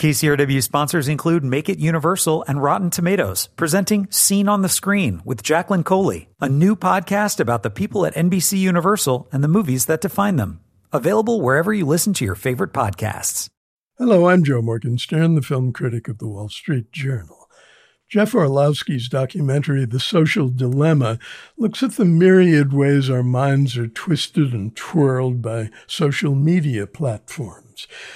KCRW sponsors include Make It Universal and Rotten Tomatoes, presenting Scene on the Screen with Jacqueline Coley, a new podcast about the people at NBC Universal and the movies that define them. Available wherever you listen to your favorite podcasts. Hello, I'm Joe Morgenstern, the film critic of the Wall Street Journal. Jeff Orlowski's documentary, The Social Dilemma, looks at the myriad ways our minds are twisted and twirled by social media platforms.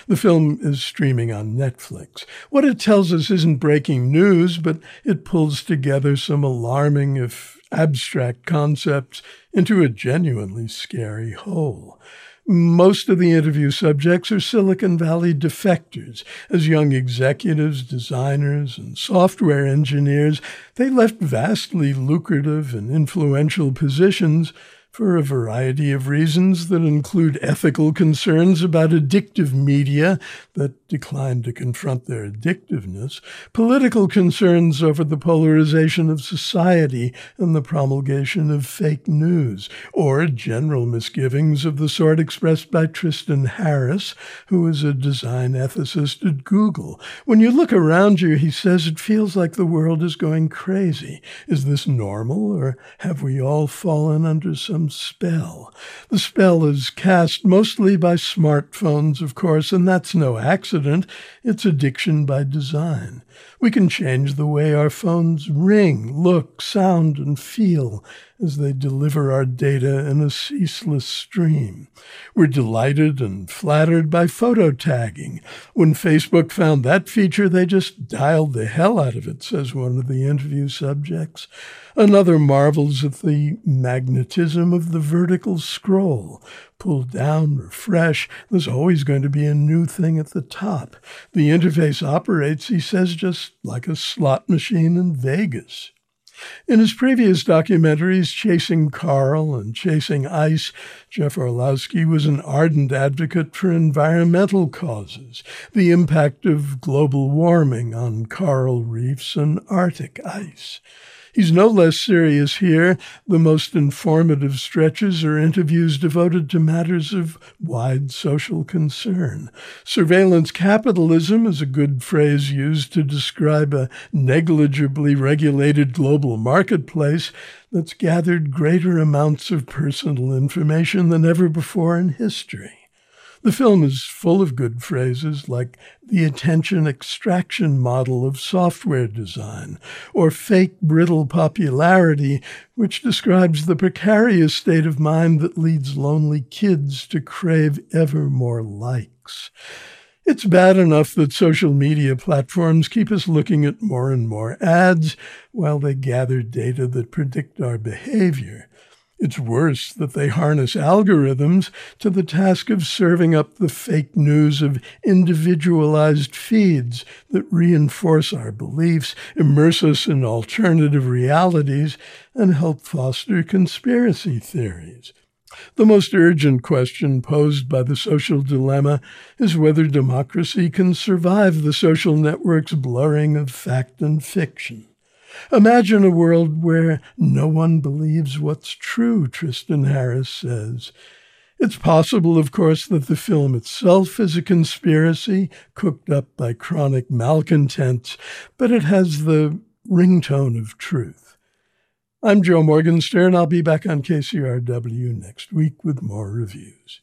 The film is streaming on Netflix. What it tells us isn't breaking news, but it pulls together some alarming, if abstract concepts into a genuinely scary whole. Most of the interview subjects are Silicon Valley defectors. As young executives, designers, and software engineers, they left vastly lucrative and influential positions for a variety of reasons that include ethical concerns about addictive media that decline to confront their addictiveness, political concerns over the polarization of society and the promulgation of fake news, or general misgivings of the sort expressed by Tristan Harris, who is a design ethicist at Google. When you look around you, he says it feels like the world is going crazy. Is this normal, or have we all fallen under some some spell. The spell is cast mostly by smartphones, of course, and that's no accident. It's addiction by design. We can change the way our phones ring, look, sound, and feel as they deliver our data in a ceaseless stream. We're delighted and flattered by photo tagging. When Facebook found that feature, they just dialed the hell out of it, says one of the interview subjects. Another marvels at the magnetism of the vertical scroll. Pull down, refresh, there's always going to be a new thing at the top. The interface operates, he says, just like a slot machine in Vegas. In his previous documentaries, Chasing Coral and Chasing Ice, Jeff Orlowski was an ardent advocate for environmental causes, the impact of global warming on coral reefs and Arctic ice. He's no less serious here. The most informative stretches are interviews devoted to matters of wide social concern. Surveillance capitalism is a good phrase used to describe a negligibly regulated global marketplace that's gathered greater amounts of personal information than ever before in history. The film is full of good phrases like the attention extraction model of software design, or fake brittle popularity, which describes the precarious state of mind that leads lonely kids to crave ever more likes. It's bad enough that social media platforms keep us looking at more and more ads while they gather data that predict our behavior. It's worse that they harness algorithms to the task of serving up the fake news of individualized feeds that reinforce our beliefs, immerse us in alternative realities, and help foster conspiracy theories. The most urgent question posed by the social dilemma is whether democracy can survive the social network's blurring of fact and fiction. Imagine a world where no one believes what's true, Tristan Harris says. It's possible, of course, that the film itself is a conspiracy cooked up by chronic malcontents, but it has the ringtone of truth. I'm Joe Morgenstern. I'll be back on KCRW next week with more reviews.